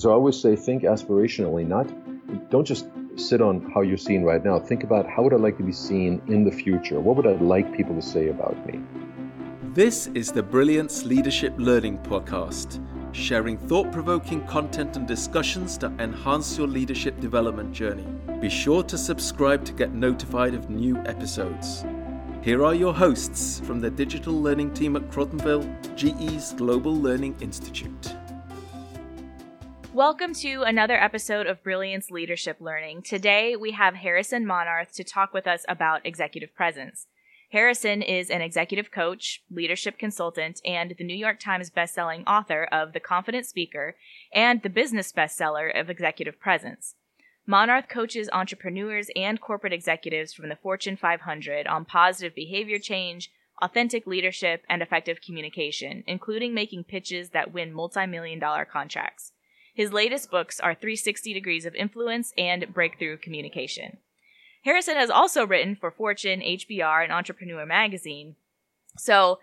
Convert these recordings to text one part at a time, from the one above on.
so I always say think aspirationally, not don't just sit on how you're seen right now. Think about how would I like to be seen in the future? What would I like people to say about me? This is the Brilliance Leadership Learning Podcast, sharing thought provoking content and discussions to enhance your leadership development journey. Be sure to subscribe to get notified of new episodes. Here are your hosts from the digital learning team at Crotonville, GE's Global Learning Institute. Welcome to another episode of Brilliance Leadership Learning. Today we have Harrison Monarth to talk with us about executive presence. Harrison is an executive coach, leadership consultant, and the New York Times bestselling author of The Confident Speaker and the business bestseller of Executive Presence. Monarth coaches entrepreneurs and corporate executives from the Fortune 500 on positive behavior change, authentic leadership, and effective communication, including making pitches that win multi million dollar contracts. His latest books are 360 Degrees of Influence and Breakthrough Communication. Harrison has also written for Fortune, HBR, and Entrepreneur Magazine. So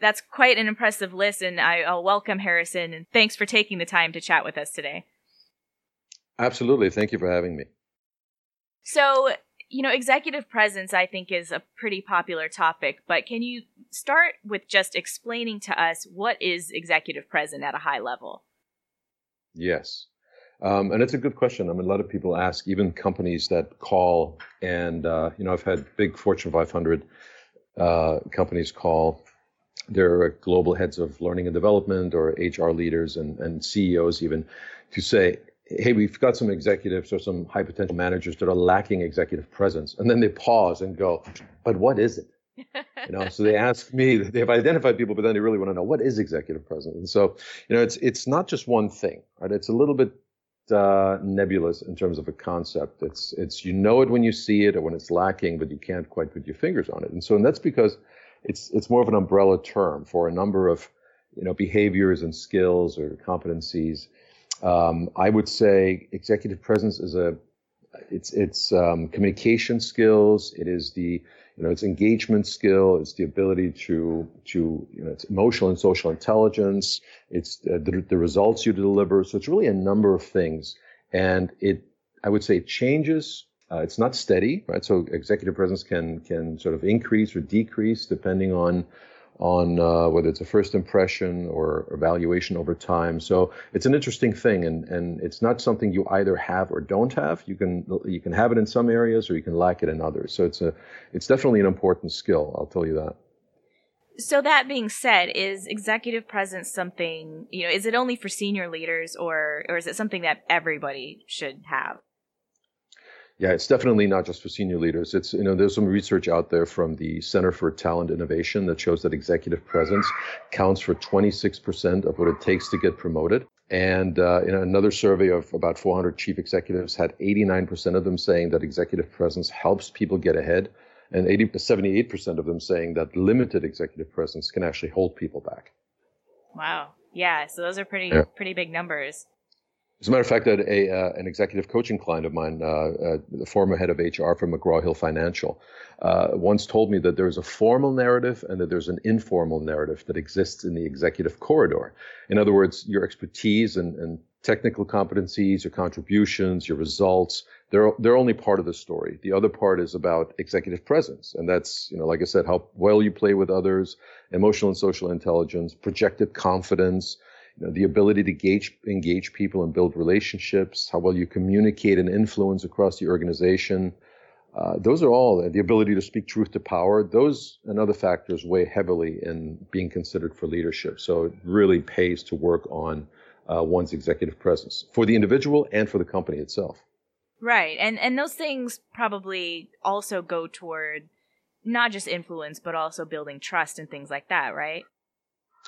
that's quite an impressive list, and I, will welcome Harrison and thanks for taking the time to chat with us today. Absolutely. Thank you for having me. So, you know, executive presence, I think, is a pretty popular topic, but can you start with just explaining to us what is executive presence at a high level? Yes. Um, and it's a good question. I mean, a lot of people ask, even companies that call, and uh, you know, I've had big Fortune 500 uh, companies call their global heads of learning and development, or HR leaders and, and CEOs even, to say, "Hey, we've got some executives or some high potential managers that are lacking executive presence," and then they pause and go, "But what is it?" you know so they ask me they've identified people but then they really want to know what is executive presence and so you know it's it's not just one thing right? It's a little bit uh, nebulous in terms of a concept. It's it's you know it when you see it or when it's lacking but you can't quite put your fingers on it. And so and that's because it's it's more of an umbrella term for a number of you know behaviors and skills or competencies. Um, i would say executive presence is a it's it's um, communication skills. It is the you know, it's engagement skill, it's the ability to, to, you know, it's emotional and social intelligence, it's the, the, results you deliver. So it's really a number of things. And it, I would say it changes. Uh, it's not steady, right? So executive presence can, can sort of increase or decrease depending on, on uh, whether it's a first impression or evaluation over time. So it's an interesting thing, and, and it's not something you either have or don't have. You can you can have it in some areas, or you can lack it in others. So it's a it's definitely an important skill. I'll tell you that. So that being said, is executive presence something you know? Is it only for senior leaders, or or is it something that everybody should have? Yeah, it's definitely not just for senior leaders. It's you know there's some research out there from the Center for Talent Innovation that shows that executive presence counts for 26% of what it takes to get promoted. And uh, in another survey of about 400 chief executives, had 89% of them saying that executive presence helps people get ahead, and 80, 78% of them saying that limited executive presence can actually hold people back. Wow. Yeah. So those are pretty yeah. pretty big numbers. As a matter of fact, a, uh, an executive coaching client of mine, uh, uh, the former head of HR from McGraw Hill Financial, uh, once told me that there's a formal narrative and that there's an informal narrative that exists in the executive corridor. In other words, your expertise and, and technical competencies, your contributions, your results, they're, they're only part of the story. The other part is about executive presence. And that's, you know, like I said, how well you play with others, emotional and social intelligence, projected confidence, you know, the ability to engage, engage people and build relationships, how well you communicate and influence across the organization. Uh, those are all the ability to speak truth to power. Those and other factors weigh heavily in being considered for leadership. So it really pays to work on uh, one's executive presence for the individual and for the company itself. Right, and and those things probably also go toward not just influence, but also building trust and things like that, right?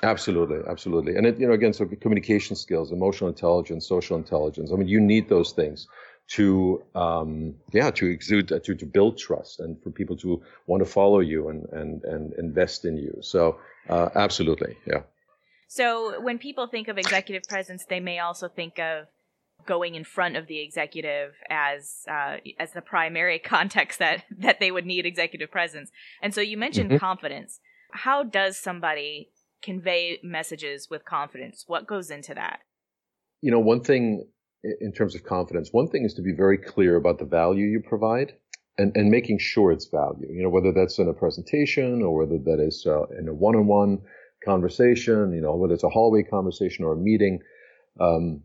Absolutely, absolutely. And it, you know, again, so communication skills, emotional intelligence, social intelligence. I mean, you need those things to, um, yeah, to exude, to, to build trust and for people to want to follow you and, and, and invest in you. So, uh, absolutely. Yeah. So when people think of executive presence, they may also think of going in front of the executive as uh, as the primary context that that they would need executive presence. And so you mentioned mm-hmm. confidence. How does somebody convey messages with confidence? What goes into that? you know, one thing in terms of confidence, one thing is to be very clear about the value you provide and, and making sure it's value, you know, whether that's in a presentation or whether that is uh, in a one-on-one conversation, you know, whether it's a hallway conversation or a meeting, um,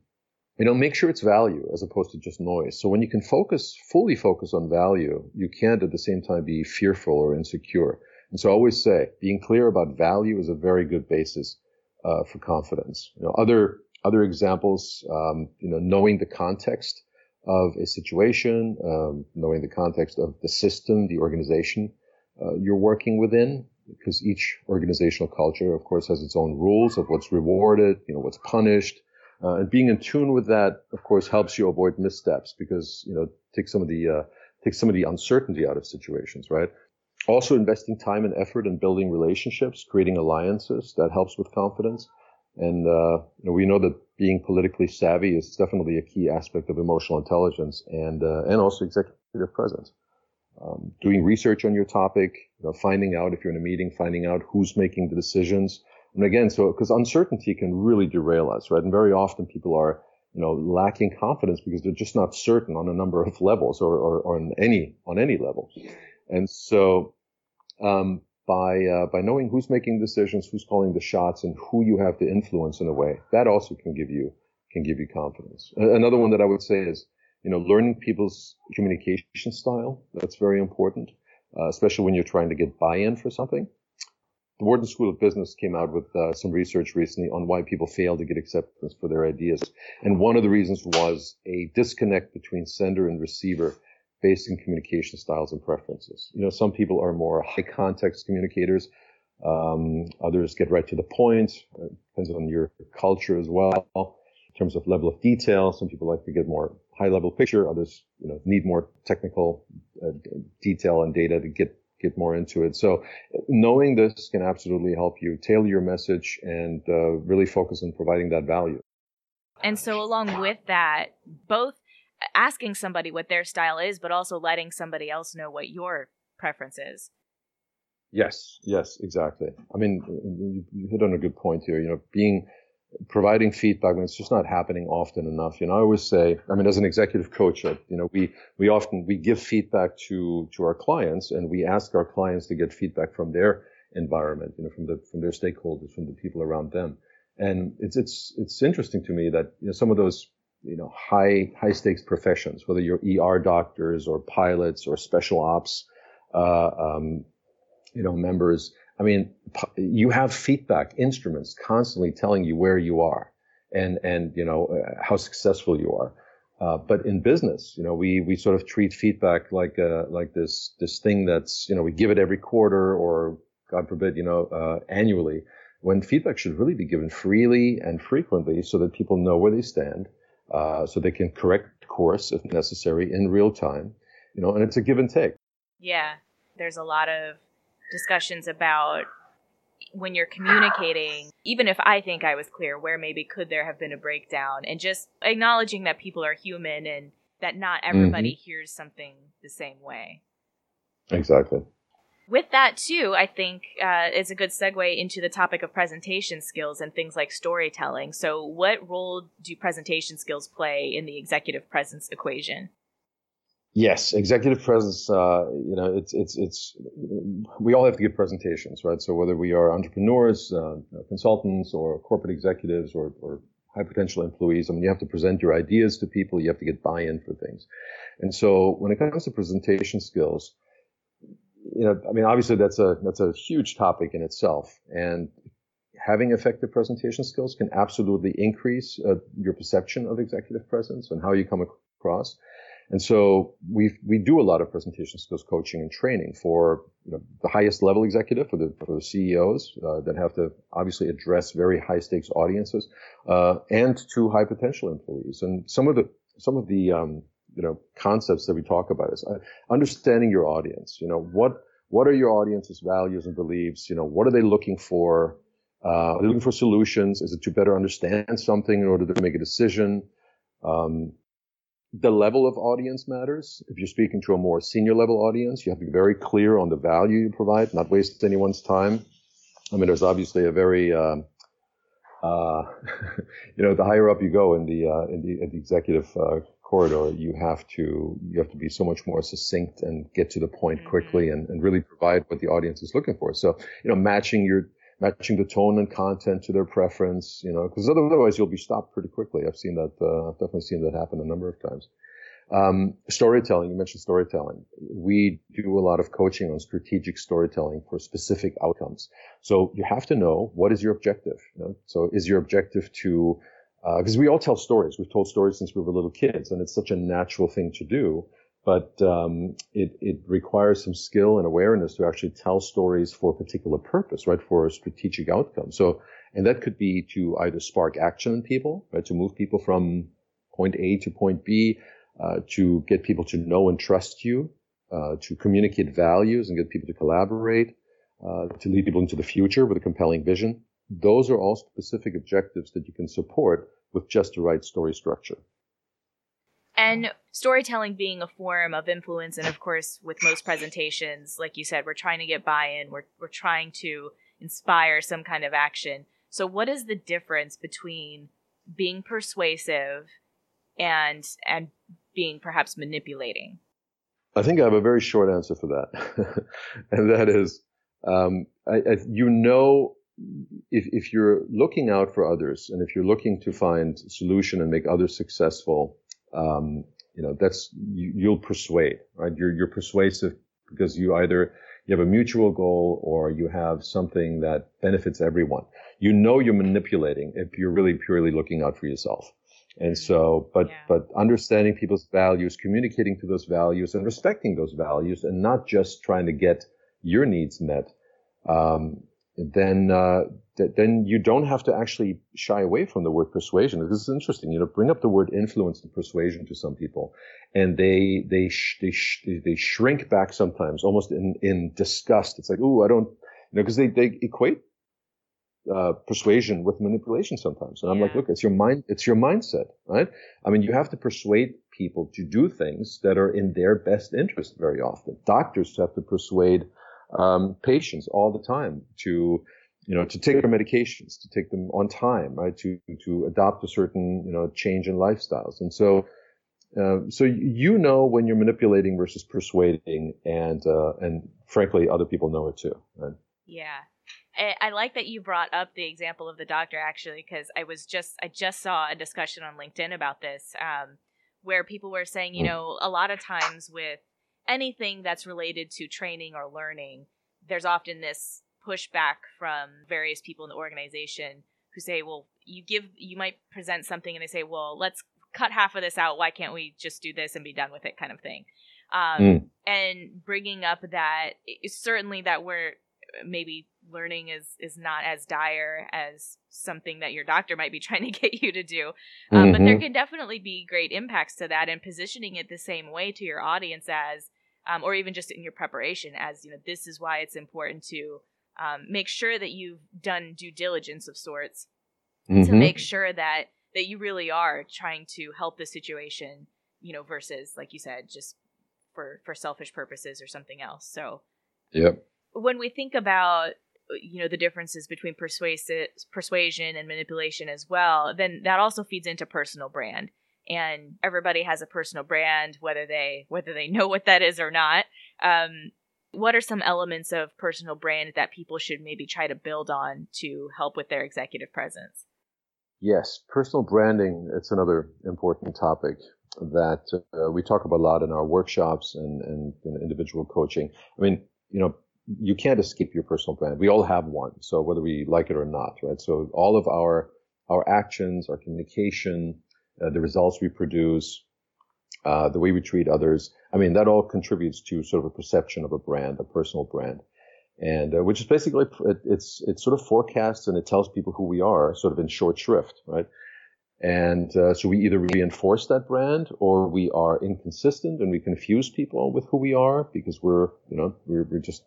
you know, make sure it's value as opposed to just noise. So when you can focus, fully focus on value, you can't at the same time be fearful or insecure. And so I always say being clear about value is a very good basis uh, for confidence. You know, other other examples, um, you know, knowing the context of a situation, um, knowing the context of the system, the organization uh, you're working within, because each organizational culture, of course, has its own rules of what's rewarded, you know, what's punished. Uh, and being in tune with that, of course, helps you avoid missteps because, you know, take some of the, uh, take some of the uncertainty out of situations, right? Also investing time and effort in building relationships, creating alliances, that helps with confidence. And, uh, you know, we know that being politically savvy is definitely a key aspect of emotional intelligence and, uh, and also executive presence. Um, doing research on your topic, you know, finding out if you're in a meeting, finding out who's making the decisions. And again, so, because uncertainty can really derail us, right? And very often people are, you know, lacking confidence because they're just not certain on a number of levels or, or, or on any, on any level. And so, um, by uh, by knowing who's making decisions, who's calling the shots, and who you have to influence in a way. That also can give you can give you confidence. Another one that I would say is you know learning people's communication style. That's very important, uh, especially when you're trying to get buy-in for something. The Wharton School of Business came out with uh, some research recently on why people fail to get acceptance for their ideas, and one of the reasons was a disconnect between sender and receiver based in communication styles and preferences. You know, some people are more high context communicators. Um, others get right to the point. It depends on your culture as well. In terms of level of detail, some people like to get more high level picture. Others, you know, need more technical uh, detail and data to get get more into it. So knowing this can absolutely help you tailor your message and uh, really focus on providing that value. And so along with that, both asking somebody what their style is, but also letting somebody else know what your preference is. Yes, yes, exactly. I mean, you, hit on a good point here. You know, being providing feedback, mean, it's just not happening often enough. You know, I always say, I mean, as an executive coach, you know, we we often we give feedback to to our clients, and we ask our clients to get feedback from their environment, you know, from the from their stakeholders, from the people around them. And it's it's it's interesting to me that you know some of those you know, high, high stakes professions, whether you're ER doctors or pilots or special ops, uh, um, you know, members. I mean, you have feedback instruments constantly telling you where you are and, and, you know, uh, how successful you are. Uh, but in business, you know, we, we sort of treat feedback like, uh, like this, this thing that's, you know, we give it every quarter or God forbid, you know, uh, annually when feedback should really be given freely and frequently so that people know where they stand uh, so they can correct course if necessary in real time. You know, and it's a give and take. Yeah, there's a lot of discussions about when you're communicating, even if I think I was clear, where maybe could there have been a breakdown, and just acknowledging that people are human and that not everybody mm-hmm. hears something the same way. Exactly with that too i think uh, is a good segue into the topic of presentation skills and things like storytelling. So what role do presentation skills play in the executive presence equation? Yes executive presence uh, you know it's it's it's we all have to give presentations right? So whether we are entrepreneurs uh, consultants or corporate executives or, or high potential employees i mean you have to present your ideas to people you have to get buy-in for things. And so when it comes to presentation skills you know, I mean, obviously that's a that's a huge topic in itself, and having effective presentation skills can absolutely increase uh, your perception of executive presence and how you come across. And so we we do a lot of presentation skills coaching and training for you know, the highest level executive, for the for the CEOs uh, that have to obviously address very high stakes audiences, uh, and to high potential employees. And some of the some of the um, you know concepts that we talk about is uh, understanding your audience. You know what what are your audience's values and beliefs? You know what are they looking for? Uh, are they looking for solutions? Is it to better understand something in order to make a decision? Um, the level of audience matters. If you're speaking to a more senior level audience, you have to be very clear on the value you provide, not waste anyone's time. I mean, there's obviously a very um, uh, you know, the higher up you go in the uh, in the, in the executive uh, corridor, you have to you have to be so much more succinct and get to the point mm-hmm. quickly and, and really provide what the audience is looking for. So, you know, matching your matching the tone and content to their preference, you know, because otherwise you'll be stopped pretty quickly. I've seen that. Uh, I've definitely seen that happen a number of times. Um, storytelling, you mentioned storytelling. We do a lot of coaching on strategic storytelling for specific outcomes. So you have to know what is your objective. You know? So is your objective to, because uh, we all tell stories. We've told stories since we were little kids, and it's such a natural thing to do. But um, it, it requires some skill and awareness to actually tell stories for a particular purpose, right? For a strategic outcome. So, and that could be to either spark action in people, right? To move people from point A to point B, uh, to get people to know and trust you, uh, to communicate values and get people to collaborate, uh, to lead people into the future with a compelling vision. Those are all specific objectives that you can support with just the right story structure. And storytelling being a form of influence, and of course, with most presentations, like you said, we're trying to get buy in, we're, we're trying to inspire some kind of action. So, what is the difference between being persuasive and and being perhaps manipulating? I think I have a very short answer for that, and that is, um, I, I, you know, if, if you're looking out for others and if you're looking to find solution and make others successful, um, you know, that's you, will persuade, right? You're you're persuasive because you either you have a mutual goal or you have something that benefits everyone. You know you're manipulating if you're really purely looking out for yourself. And so, but, yeah. but understanding people's values, communicating to those values and respecting those values and not just trying to get your needs met, um, then, uh, th- then you don't have to actually shy away from the word persuasion. This is interesting. You know, bring up the word influence and persuasion to some people and they, they, sh- they, sh- they shrink back sometimes almost in, in disgust. It's like, ooh, I don't, you know, cause they, they equate uh, persuasion with manipulation sometimes. And I'm like, look, it's your mind, it's your mindset, right? I mean, you have to persuade people to do things that are in their best interest very often. Doctors have to persuade um, patients all the time to, you know, to take their medications, to take them on time, right? To to adopt a certain, you know, change in lifestyles. And so, uh, so you know when you're manipulating versus persuading, and uh, and frankly, other people know it too, right? Yeah, I, like that you brought up the example of the doctor actually, because I was just I just saw a discussion on LinkedIn about this, um, where people were saying, you know, a lot of times with anything that's related to training or learning, there's often this pushback from various people in the organization who say, well, you give you might present something and they say, well, let's cut half of this out. Why can't we just do this and be done with it, kind of thing. Um, mm. And bringing up that certainly that we're maybe learning is is not as dire as something that your doctor might be trying to get you to do um, mm-hmm. but there mm-hmm. can definitely be great impacts to that and positioning it the same way to your audience as um, or even just in your preparation as you know this is why it's important to um, make sure that you've done due diligence of sorts mm-hmm. to make sure that that you really are trying to help the situation you know versus like you said just for for selfish purposes or something else so yep when we think about you know the differences between persuasive persuasion and manipulation as well then that also feeds into personal brand. And everybody has a personal brand whether they whether they know what that is or not. Um, what are some elements of personal brand that people should maybe try to build on to help with their executive presence? Yes personal branding it's another important topic that uh, we talk about a lot in our workshops and, and in individual coaching. I mean you know you can't escape your personal brand. We all have one. So whether we like it or not, right? So all of our, our actions, our communication, uh, the results we produce, uh, the way we treat others. I mean, that all contributes to sort of a perception of a brand, a personal brand. And uh, which is basically it, it's it sort of forecasts and it tells people who we are, sort of in short shrift, right? And uh, so we either reinforce that brand or we are inconsistent and we confuse people with who we are because we're, you know, we're, we're just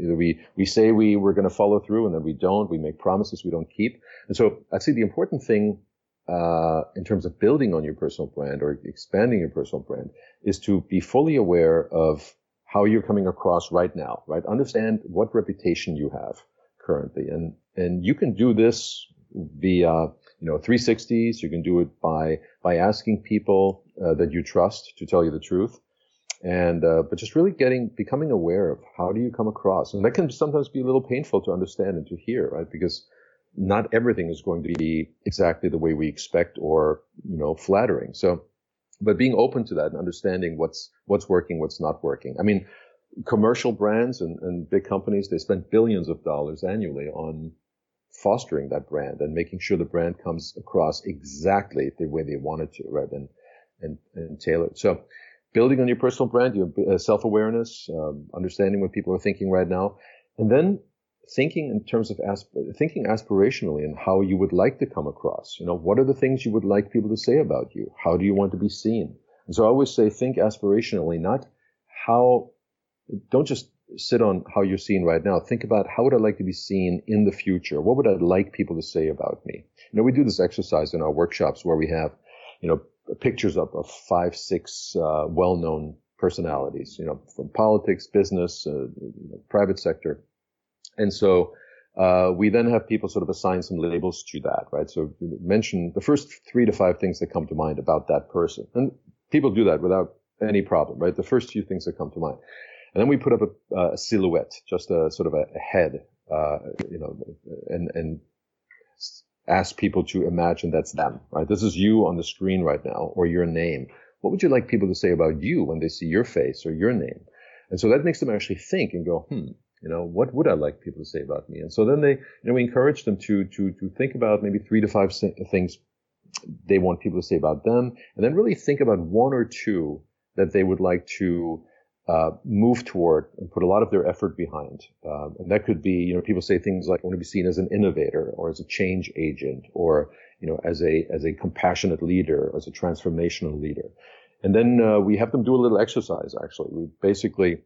either we, we say we, we're going to follow through and then we don't. We make promises we don't keep. And so I'd say the important thing, uh, in terms of building on your personal brand or expanding your personal brand is to be fully aware of how you're coming across right now, right? Understand what reputation you have currently. And, and you can do this via you know 360s. You can do it by by asking people uh, that you trust to tell you the truth, and uh, but just really getting becoming aware of how do you come across, and that can sometimes be a little painful to understand and to hear, right? Because not everything is going to be exactly the way we expect or you know flattering. So, but being open to that and understanding what's what's working, what's not working. I mean, commercial brands and, and big companies they spend billions of dollars annually on fostering that brand and making sure the brand comes across exactly the way they want it to, right? And and and tailored. So, building on your personal brand, your uh, self awareness, um, understanding what people are thinking right now, and then thinking in terms of asp- thinking aspirationally and how you would like to come across. You know, what are the things you would like people to say about you? How do you want to be seen? And so I always say, think aspirationally, not how. Don't just sit on how you're seen right now. Think about how would I like to be seen in the future? What would I like people to say about me? You know, we do this exercise in our workshops where we have, you know, pictures of five, six uh, well-known personalities, you know, from politics, business, uh, private sector, and so uh, we then have people sort of assign some labels to that, right? So mention the first three to five things that come to mind about that person. And people do that without any problem, right? The first few things that come to mind. And then we put up a, a silhouette, just a sort of a, a head, uh, you know, and, and ask people to imagine that's them, right? This is you on the screen right now or your name. What would you like people to say about you when they see your face or your name? And so that makes them actually think and go, hmm, you know, what would I like people to say about me? And so then they, you know, we encourage them to, to, to think about maybe three to five things they want people to say about them, and then really think about one or two that they would like to uh, move toward and put a lot of their effort behind. Um, and that could be, you know, people say things like, I want to be seen as an innovator or as a change agent or, you know, as a, as a compassionate leader, as a transformational leader. And then uh, we have them do a little exercise, actually. We basically,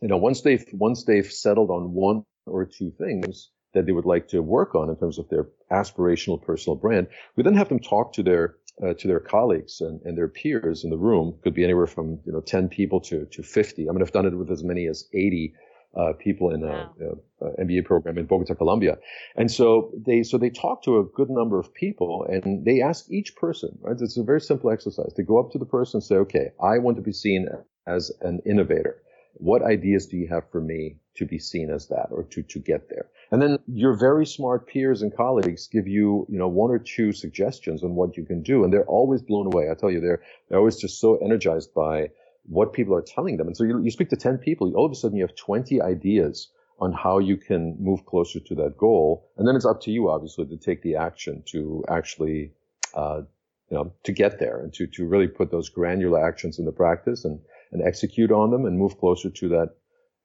you know, once they've once they've settled on one or two things that they would like to work on in terms of their aspirational personal brand, we then have them talk to their uh, to their colleagues and, and their peers in the room. Could be anywhere from you know 10 people to to 50. I mean, I've done it with as many as 80 uh, people in a, a, a, MBA program in Bogota, Colombia, and so they so they talk to a good number of people and they ask each person. Right, it's a very simple exercise. They go up to the person and say, "Okay, I want to be seen as an innovator." What ideas do you have for me to be seen as that or to, to get there? And then your very smart peers and colleagues give you, you know, one or two suggestions on what you can do. And they're always blown away. I tell you, they're, they're always just so energized by what people are telling them. And so you, you speak to 10 people, all of a sudden you have 20 ideas on how you can move closer to that goal. And then it's up to you, obviously, to take the action to actually, uh, you know, to get there and to, to really put those granular actions into practice and, and execute on them and move closer to that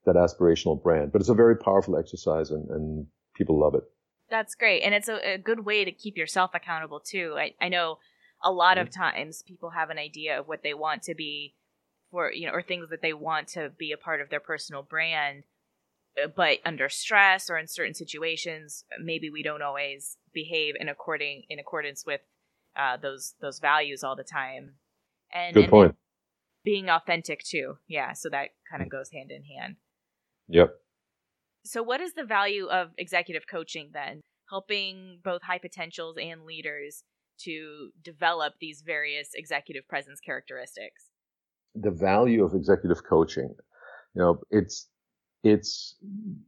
that aspirational brand. But it's a very powerful exercise and, and people love it. That's great. And it's a, a good way to keep yourself accountable too. I, I know a lot of times people have an idea of what they want to be for you know or things that they want to be a part of their personal brand uh, but under stress or in certain situations maybe we don't always behave in according in accordance with uh, those those values all the time and good point being authentic too. Yeah, so that kind of goes hand in hand. Yep. So what is the value of executive coaching then? Helping both high potentials and leaders to develop these various executive presence characteristics. The value of executive coaching, you know, it's it's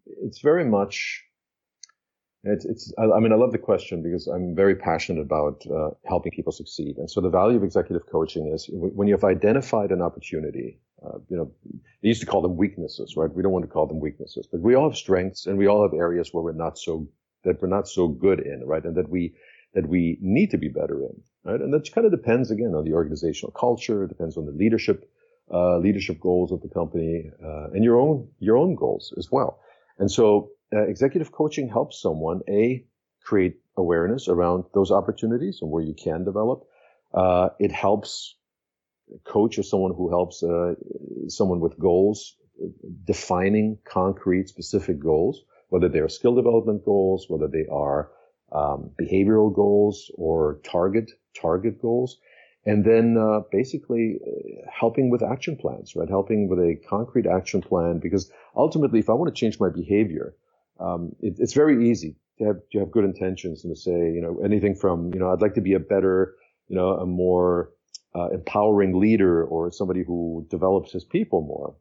it's very much it's, it's, I mean, I love the question because I'm very passionate about uh, helping people succeed. And so the value of executive coaching is when you have identified an opportunity, uh, you know, they used to call them weaknesses, right? We don't want to call them weaknesses, but we all have strengths and we all have areas where we're not so, that we're not so good in, right? And that we, that we need to be better in, right? And that kind of depends again on the organizational culture. Depends on the leadership, uh, leadership goals of the company, uh, and your own, your own goals as well. And so uh, executive coaching helps someone a create awareness around those opportunities and where you can develop. Uh, it helps coach or someone who helps uh, someone with goals, defining concrete, specific goals, whether they are skill development goals, whether they are um, behavioral goals or target target goals, and then uh, basically uh, helping with action plans, right? Helping with a concrete action plan because ultimately, if I want to change my behavior, um, it, it's very easy to have to have good intentions and to say, you know, anything from, you know, I'd like to be a better, you know, a more uh, empowering leader or somebody who develops his people more.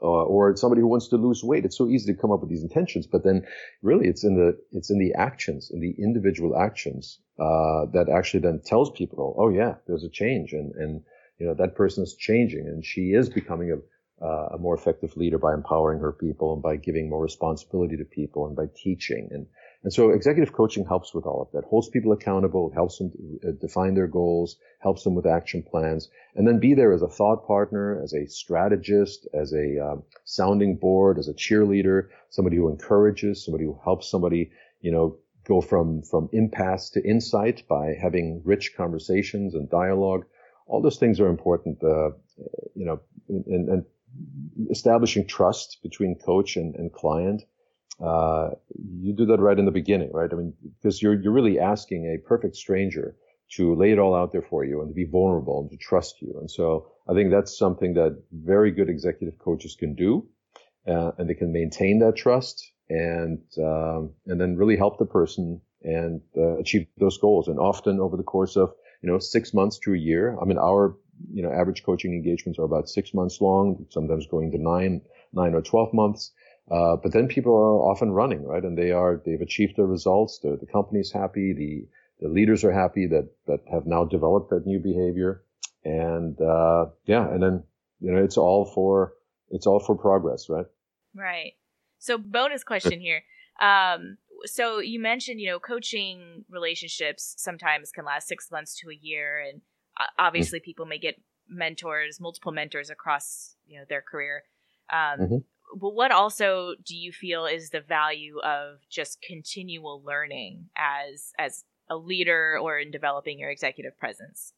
Uh, or somebody who wants to lose weight. It's so easy to come up with these intentions, but then really it's in the it's in the actions, in the individual actions uh, that actually then tells people, oh yeah, there's a change, and and you know that person is changing, and she is becoming a uh, a more effective leader by empowering her people and by giving more responsibility to people and by teaching and and so executive coaching helps with all of that, holds people accountable, helps them uh, define their goals, helps them with action plans, and then be there as a thought partner, as a strategist, as a um, sounding board, as a cheerleader, somebody who encourages, somebody who helps somebody, you know, go from, from impasse to insight by having rich conversations and dialogue. All those things are important, uh, you know, and, and establishing trust between coach and, and client uh, you do that right in the beginning, right? I mean, because you're you're really asking a perfect stranger to lay it all out there for you and to be vulnerable and to trust you. And so I think that's something that very good executive coaches can do, uh, and they can maintain that trust and um, and then really help the person and uh, achieve those goals. And often over the course of you know six months to a year, I mean, our you know average coaching engagements are about six months long, sometimes going to nine nine or twelve months. Uh, but then people are often running, right? And they are, they've achieved their results. The, the company's happy. The, the leaders are happy that, that have now developed that new behavior. And, uh, yeah, and then, you know, it's all for, it's all for progress, right? Right. So bonus question here. Um, so you mentioned, you know, coaching relationships sometimes can last six months to a year. And obviously mm-hmm. people may get mentors, multiple mentors across, you know, their career. Um, mm-hmm but what also do you feel is the value of just continual learning as as a leader or in developing your executive presence?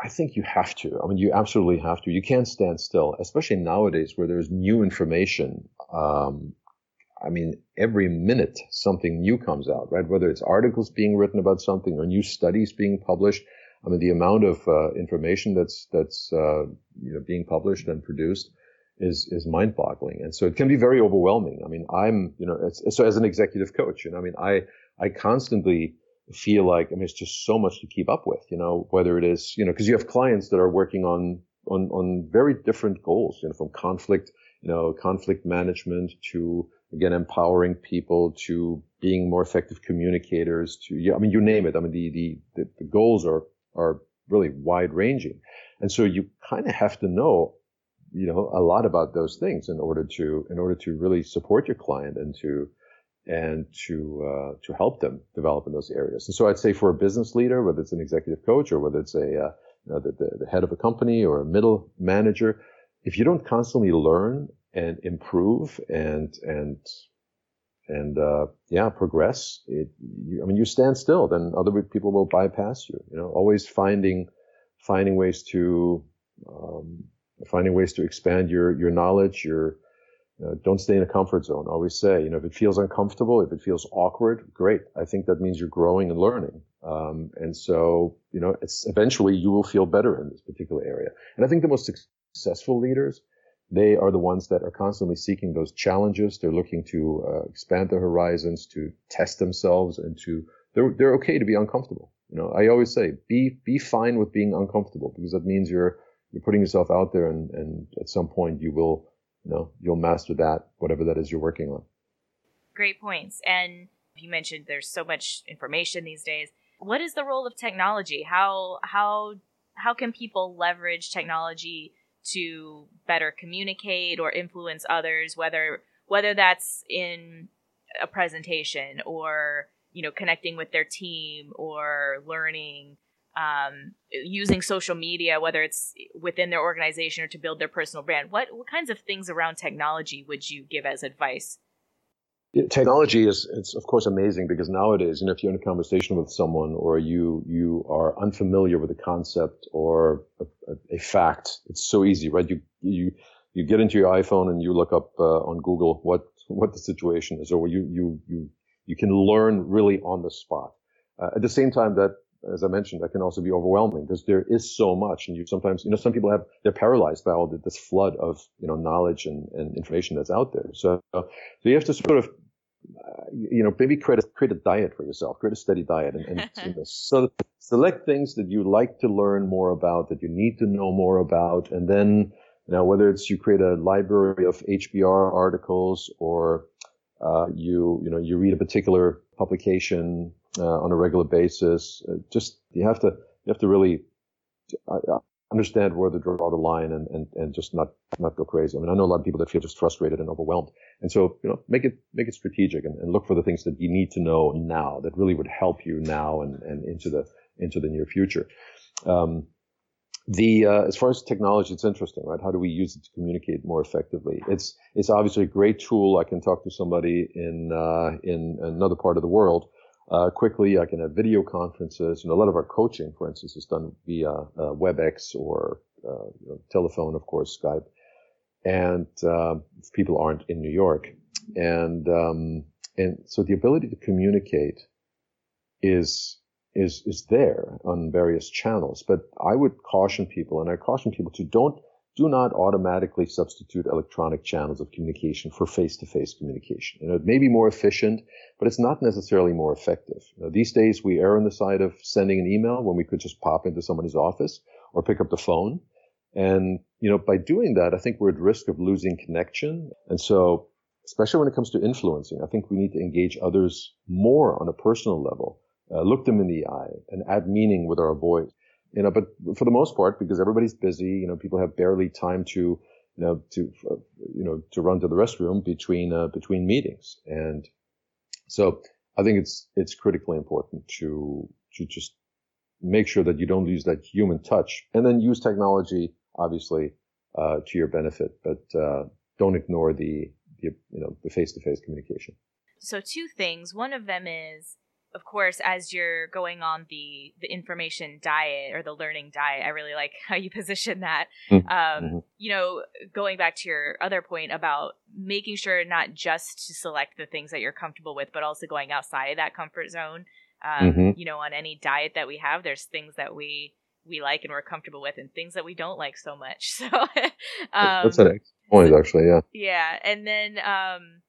I think you have to. I mean, you absolutely have to. You can't stand still, especially nowadays where there's new information. Um, I mean, every minute something new comes out, right? Whether it's articles being written about something or new studies being published. I mean, the amount of uh, information that's that's uh, you know being published and produced is is mind boggling and so it can be very overwhelming. I mean i'm you know so as an executive coach you know i mean i i constantly feel like i mean it's just so much to keep up with you know whether it is you know because you have clients that are working on on on very different goals you know from conflict you know conflict management to again empowering people to being more effective communicators to yeah i mean you name it. I mean the the, the goals are are really wide ranging and so you kind of have to know you know a lot about those things in order to in order to really support your client and to and to uh, to help them develop in those areas. And so I'd say for a business leader, whether it's an executive coach or whether it's a uh, you know, the, the, the head of a company or a middle manager, if you don't constantly learn and improve and and and uh, yeah progress, it, you, I mean you stand still, then other people will bypass you. You know, always finding finding ways to um, finding ways to expand your your knowledge. Your uh, don't stay in a comfort zone. Always say, you know, if it feels uncomfortable, if it feels awkward, great. I think that means you're growing and learning. Um, and so, you know, it's eventually you will feel better in this particular area. And I think the most successful leaders, they are the ones that are constantly seeking those challenges. They're looking to uh, expand their horizons, to test themselves, and to they're they're okay to be uncomfortable. You know, I always say, be be fine with being uncomfortable because that means you're you're putting yourself out there and, and at some point you will, you know, you'll master that, whatever that is you're working on. Great points. And you mentioned there's so much information these days. What is the role of technology? How, how, how can people leverage technology to better communicate or influence others, whether, whether that's in a presentation or, you know, connecting with their team or learning um, using social media, whether it's within their organization or to build their personal brand. What what kinds of things around technology would you give as advice? Technology is it's of course amazing because nowadays, you know, if you're in a conversation with someone or you you are unfamiliar with a concept or a, a, a fact, it's so easy, right? You you you get into your iPhone and you look up uh, on Google what what the situation is, or you you you you can learn really on the spot. Uh, at the same time that as I mentioned, that can also be overwhelming because there is so much, and you sometimes, you know, some people have they're paralyzed by all this flood of you know knowledge and, and information that's out there. So, so you have to sort of uh, you know, maybe create a, create a diet for yourself, create a steady diet, and, and you know, so select things that you like to learn more about, that you need to know more about, and then, you know, whether it's you create a library of HBR articles or uh, you, you know, you read a particular publication uh, on a regular basis. Uh, just you have to you have to really uh, uh, understand where to draw the line and, and, and just not not go crazy. I mean, I know a lot of people that feel just frustrated and overwhelmed, and so you know, make it make it strategic and, and look for the things that you need to know now that really would help you now and, and into the into the near future. Um, the uh, as far as technology, it's interesting, right? How do we use it to communicate more effectively? It's it's obviously a great tool. I can talk to somebody in uh, in another part of the world uh, quickly. I can have video conferences. You know, a lot of our coaching, for instance, is done via uh, WebEx or uh, you know, telephone, of course, Skype. And uh, people aren't in New York, and um, and so the ability to communicate is is is there on various channels. But I would caution people, and I caution people to don't do not automatically substitute electronic channels of communication for face-to-face communication. You know, it may be more efficient, but it's not necessarily more effective. You know, these days we err on the side of sending an email when we could just pop into somebody's office or pick up the phone. And, you know, by doing that, I think we're at risk of losing connection. And so, especially when it comes to influencing, I think we need to engage others more on a personal level, uh, look them in the eye and add meaning with our voice you know, but for the most part, because everybody's busy, you know, people have barely time to, you know, to, uh, you know, to run to the restroom between, uh, between meetings. And so I think it's, it's critically important to, to just make sure that you don't lose that human touch and then use technology, obviously, uh, to your benefit, but, uh, don't ignore the, the, you know, the face-to-face communication. So two things. One of them is of course, as you're going on the the information diet or the learning diet, I really like how you position that. Mm-hmm. Um, mm-hmm. You know, going back to your other point about making sure not just to select the things that you're comfortable with, but also going outside of that comfort zone. Um, mm-hmm. You know, on any diet that we have, there's things that we we like and we're comfortable with, and things that we don't like so much. So um, that's an point, actually. Yeah. Yeah, and then um,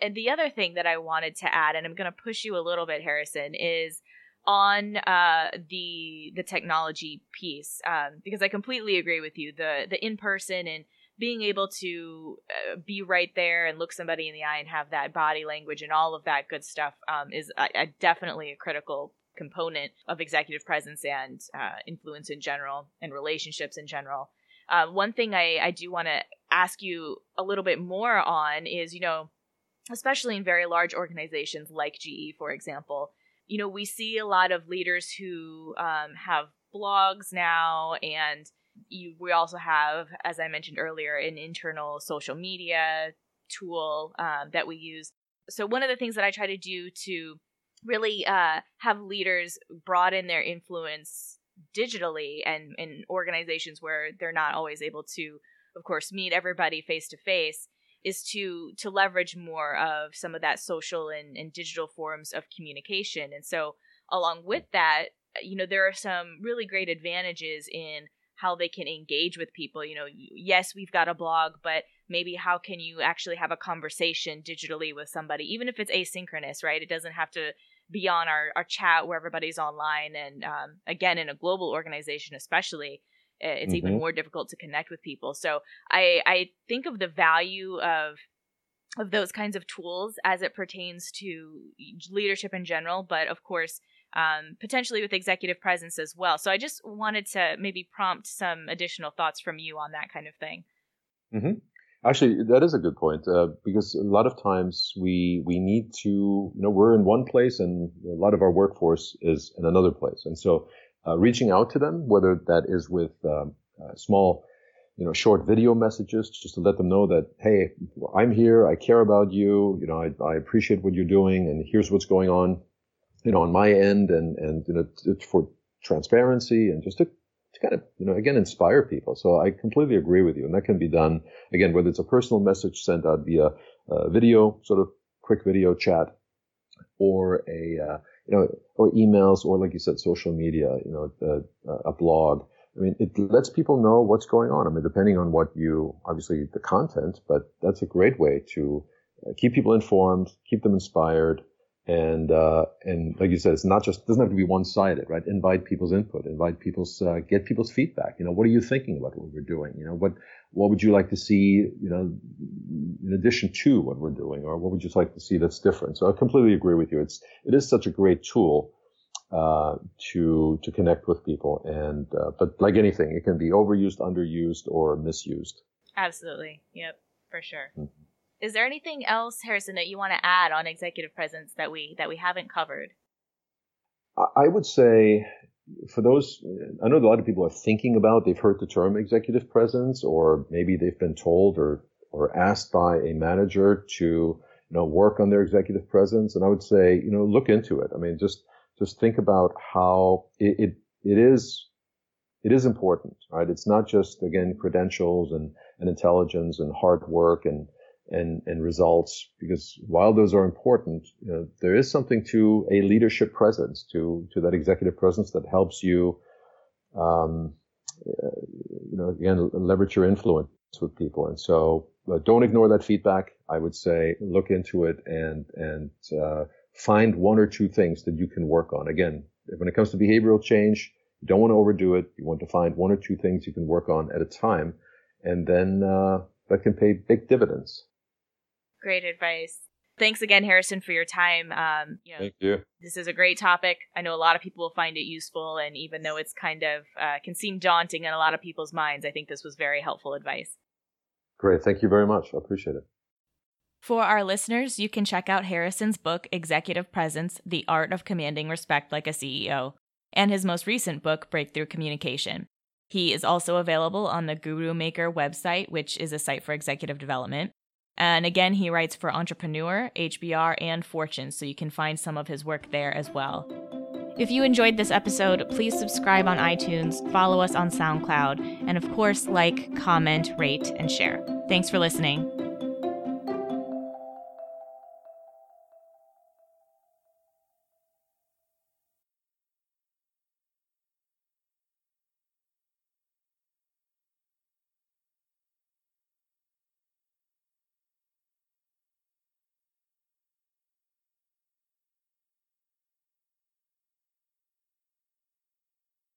and the other thing that I wanted to add, and I'm going to push you a little bit, Harrison, is on uh, the the technology piece um, because I completely agree with you. The the in person and being able to uh, be right there and look somebody in the eye and have that body language and all of that good stuff um, is definitely a critical component of executive presence and uh, influence in general and relationships in general. Uh, one thing I, I do want to ask you a little bit more on is, you know, especially in very large organizations like GE, for example, you know, we see a lot of leaders who um, have blogs now, and you, we also have, as I mentioned earlier, an internal social media tool um, that we use. So, one of the things that I try to do to really uh, have leaders broaden their influence digitally and in organizations where they're not always able to, of course, meet everybody face to face is to to leverage more of some of that social and, and digital forms of communication. And so along with that you know there are some really great advantages in how they can engage with people. You know yes we've got a blog but maybe how can you actually have a conversation digitally with somebody even if it's asynchronous right? It doesn't have to be on our, our chat where everybody's online and um, again in a global organization especially it's mm-hmm. even more difficult to connect with people. So I I think of the value of of those kinds of tools as it pertains to leadership in general, but of course, um, potentially with executive presence as well. So I just wanted to maybe prompt some additional thoughts from you on that kind of thing. Mm-hmm. Actually, that is a good point uh, because a lot of times we we need to you know we're in one place and a lot of our workforce is in another place, and so uh, reaching out to them, whether that is with um, uh, small, you know, short video messages, just to let them know that, hey, I'm here, I care about you, you know, I, I appreciate what you're doing, and here's what's going on, you know, on my end, and and you know, it's for transparency and just to, to kind of, you know, again, inspire people. So I completely agree with you, and that can be done again, whether it's a personal message sent out via uh, video, sort of quick video chat, or a uh, you know, or emails, or like you said, social media, you know, a, a blog. I mean, it lets people know what's going on. I mean, depending on what you, obviously the content, but that's a great way to uh, keep people informed, keep them inspired, and uh, and like you said, it's not just it doesn't have to be one sided, right? Invite people's input, invite people's uh, get people's feedback. You know, what are you thinking about what we're doing? You know, what what would you like to see? You know, in addition to what we're doing, or what would you like to see that's different? So I completely agree with you. It's it is such a great tool uh, to to connect with people, and uh, but like anything, it can be overused, underused, or misused. Absolutely. Yep. For sure. Mm-hmm. Is there anything else, Harrison, that you want to add on executive presence that we that we haven't covered? I would say for those, I know a lot of people are thinking about, they've heard the term executive presence, or maybe they've been told or, or asked by a manager to, you know, work on their executive presence. And I would say, you know, look into it. I mean, just, just think about how it, it, it is, it is important, right? It's not just, again, credentials and, and intelligence and hard work and, and, and results because while those are important, you know, there is something to a leadership presence, to, to that executive presence that helps you, um, uh, you know, again, leverage your influence with people. And so uh, don't ignore that feedback. I would say look into it and, and, uh, find one or two things that you can work on. Again, when it comes to behavioral change, you don't want to overdo it. You want to find one or two things you can work on at a time. And then, uh, that can pay big dividends. Great advice. Thanks again, Harrison, for your time. Um, you know, Thank you. This is a great topic. I know a lot of people will find it useful, and even though it's kind of uh, can seem daunting in a lot of people's minds, I think this was very helpful advice. Great. Thank you very much. I appreciate it. For our listeners, you can check out Harrison's book, Executive Presence The Art of Commanding Respect Like a CEO, and his most recent book, Breakthrough Communication. He is also available on the GuruMaker website, which is a site for executive development. And again, he writes for Entrepreneur, HBR, and Fortune, so you can find some of his work there as well. If you enjoyed this episode, please subscribe on iTunes, follow us on SoundCloud, and of course, like, comment, rate, and share. Thanks for listening.